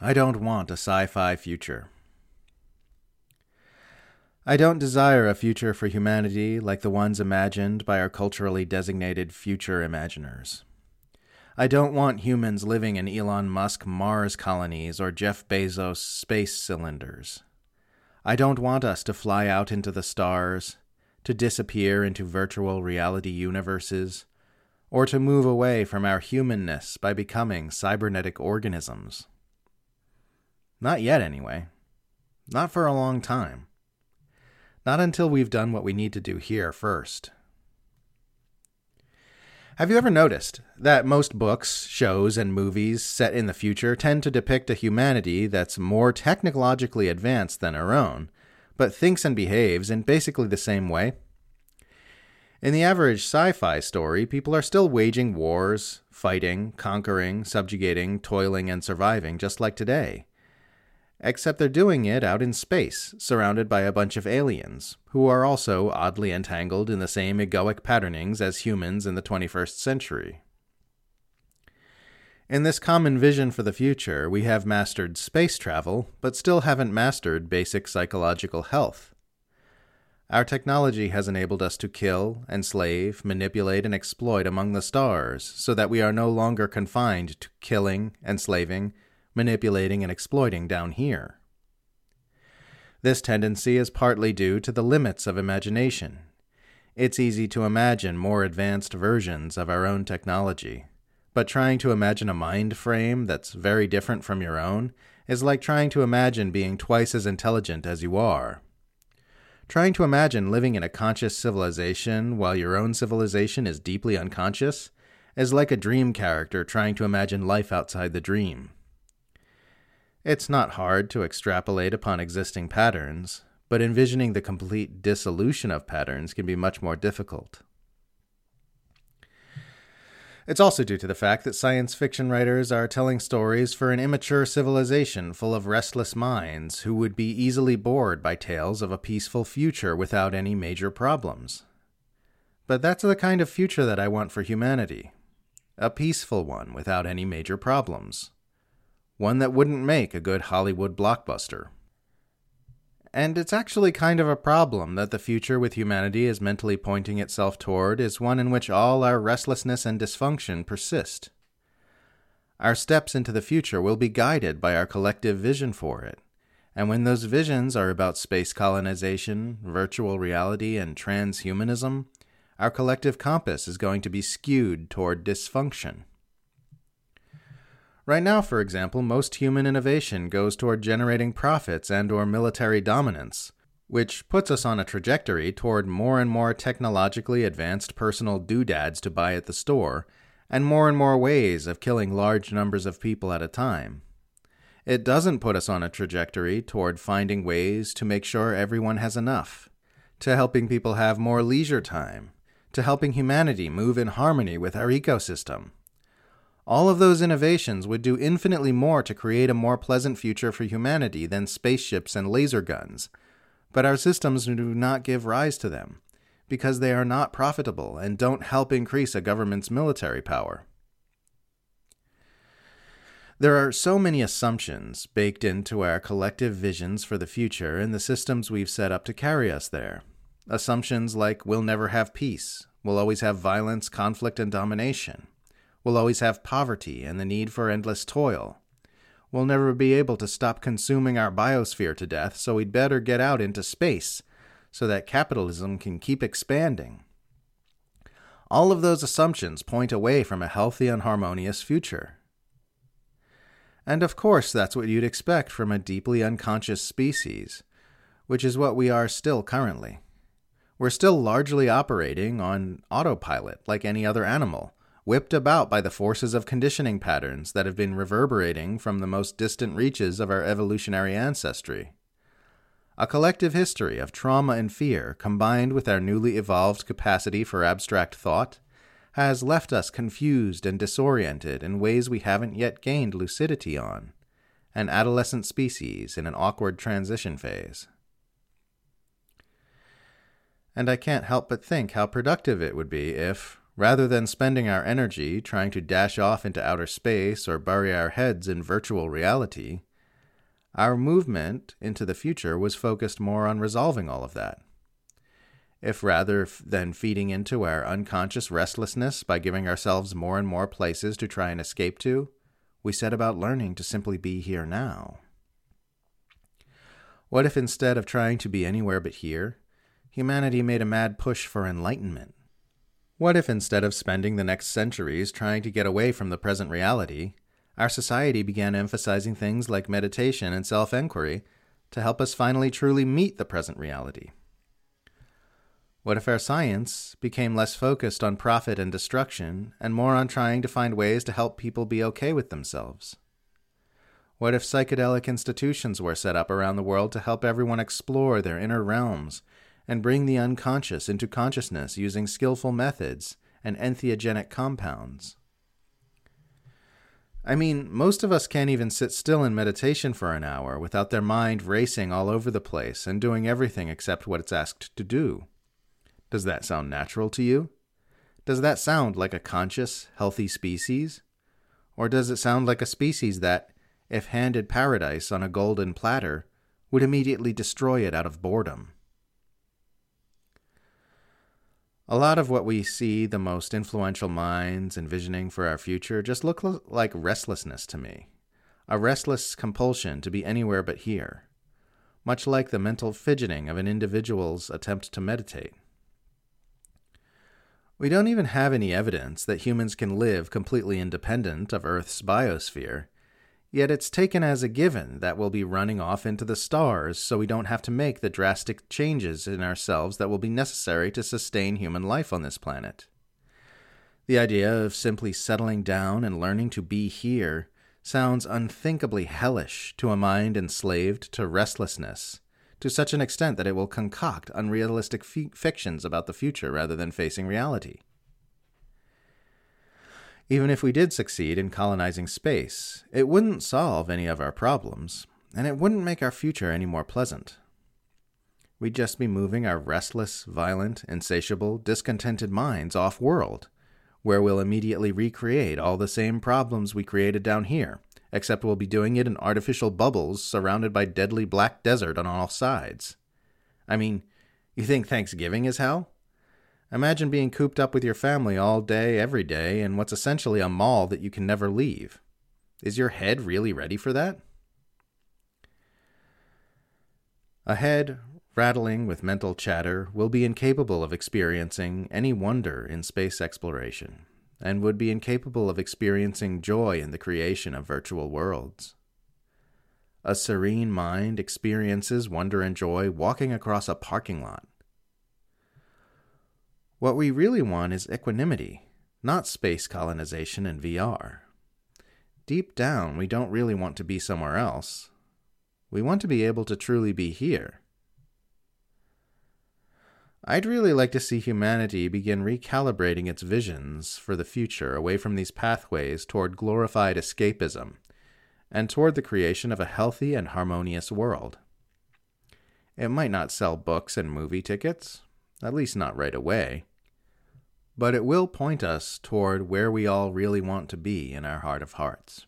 I don't want a sci fi future. I don't desire a future for humanity like the ones imagined by our culturally designated future imaginers. I don't want humans living in Elon Musk Mars colonies or Jeff Bezos space cylinders. I don't want us to fly out into the stars, to disappear into virtual reality universes, or to move away from our humanness by becoming cybernetic organisms. Not yet, anyway. Not for a long time. Not until we've done what we need to do here first. Have you ever noticed that most books, shows, and movies set in the future tend to depict a humanity that's more technologically advanced than our own, but thinks and behaves in basically the same way? In the average sci fi story, people are still waging wars, fighting, conquering, subjugating, toiling, and surviving just like today except they're doing it out in space, surrounded by a bunch of aliens, who are also oddly entangled in the same egoic patternings as humans in the 21st century. In this common vision for the future, we have mastered space travel, but still haven't mastered basic psychological health. Our technology has enabled us to kill, enslave, manipulate, and exploit among the stars, so that we are no longer confined to killing, enslaving, manipulating, and exploiting down here. This tendency is partly due to the limits of imagination. It's easy to imagine more advanced versions of our own technology, but trying to imagine a mind frame that's very different from your own is like trying to imagine being twice as intelligent as you are. Trying to imagine living in a conscious civilization while your own civilization is deeply unconscious is like a dream character trying to imagine life outside the dream. It's not hard to extrapolate upon existing patterns, but envisioning the complete dissolution of patterns can be much more difficult. It's also due to the fact that science fiction writers are telling stories for an immature civilization full of restless minds who would be easily bored by tales of a peaceful future without any major problems. But that's the kind of future that I want for humanity a peaceful one without any major problems one that wouldn't make a good Hollywood blockbuster. And it's actually kind of a problem that the future with humanity is mentally pointing itself toward is one in which all our restlessness and dysfunction persist. Our steps into the future will be guided by our collective vision for it. And when those visions are about space colonization, virtual reality, and transhumanism, our collective compass is going to be skewed toward dysfunction. Right now, for example, most human innovation goes toward generating profits and or military dominance, which puts us on a trajectory toward more and more technologically advanced personal doodads to buy at the store, and more and more ways of killing large numbers of people at a time. It doesn't put us on a trajectory toward finding ways to make sure everyone has enough, to helping people have more leisure time, to helping humanity move in harmony with our ecosystem all of those innovations would do infinitely more to create a more pleasant future for humanity than spaceships and laser guns. But our systems do not give rise to them, because they are not profitable and don't help increase a government's military power. There are so many assumptions baked into our collective visions for the future and the systems we've set up to carry us there. Assumptions like we'll never have peace, we'll always have violence, conflict, and domination We'll always have poverty and the need for endless toil. We'll never be able to stop consuming our biosphere to death, so we'd better get out into space so that capitalism can keep expanding. All of those assumptions point away from a healthy and harmonious future. And of course, that's what you'd expect from a deeply unconscious species, which is what we are still currently. We're still largely operating on autopilot like any other animal, whipped about by the forces of conditioning patterns that have been reverberating from the most distant reaches of our evolutionary ancestry. A collective history of trauma and fear, combined with our newly evolved capacity for abstract thought, has left us confused and disoriented in ways we haven't yet gained lucidity on, an adolescent species in an awkward transition phase. And I can't help but think how productive it would be if, Rather than spending our energy trying to dash off into outer space or bury our heads in virtual reality, Our movement into the future was focused more on resolving all of that. If rather than feeding into our unconscious restlessness by giving ourselves more and more places to try and escape to, we set about learning to simply be here now. What if instead of trying to be anywhere but here, humanity made a mad push for enlightenment? What if instead of spending the next centuries trying to get away from the present reality, our society began emphasizing things like meditation and self inquiry to help us finally truly meet the present reality? What if our science became less focused on profit and destruction and more on trying to find ways to help people be okay with themselves? What if psychedelic institutions were set up around the world to help everyone explore their inner realms and bring the unconscious into consciousness using skillful methods and entheogenic compounds. I mean, most of us can't even sit still in meditation for an hour without their mind racing all over the place and doing everything except what it's asked to do. Does that sound natural to you? Does that sound like a conscious, healthy species? Or does it sound like a species that, if handed paradise on a golden platter, would immediately destroy it out of boredom? A lot of what we see the most influential minds envisioning for our future just look like restlessness to me. A restless compulsion to be anywhere but here, much like the mental fidgeting of an individual's attempt to meditate. We don't even have any evidence that humans can live completely independent of Earth's biosphere, Yet it's taken as a given that we'll be running off into the stars so we don't have to make the drastic changes in ourselves that will be necessary to sustain human life on this planet. The idea of simply settling down and learning to be here sounds unthinkably hellish to a mind enslaved to restlessness, to such an extent that it will concoct unrealistic fictions about the future rather than facing reality. Even if we did succeed in colonizing space, it wouldn't solve any of our problems, and it wouldn't make our future any more pleasant. We'd just be moving our restless, violent, insatiable, discontented minds off world, where we'll immediately recreate all the same problems we created down here, except we'll be doing it in artificial bubbles surrounded by deadly black desert on all sides. I mean, you think Thanksgiving is hell? Imagine being cooped up with your family all day, every day, in what's essentially a mall that you can never leave. Is your head really ready for that? A head rattling with mental chatter will be incapable of experiencing any wonder in space exploration, and would be incapable of experiencing joy in the creation of virtual worlds. A serene mind experiences wonder and joy walking across a parking lot what we really want is equanimity, not space colonization and VR. Deep down, we don't really want to be somewhere else. We want to be able to truly be here. I'd really like to see humanity begin recalibrating its visions for the future away from these pathways toward glorified escapism and toward the creation of a healthy and harmonious world. It might not sell books and movie tickets, at least not right away but it will point us toward where we all really want to be in our heart of hearts.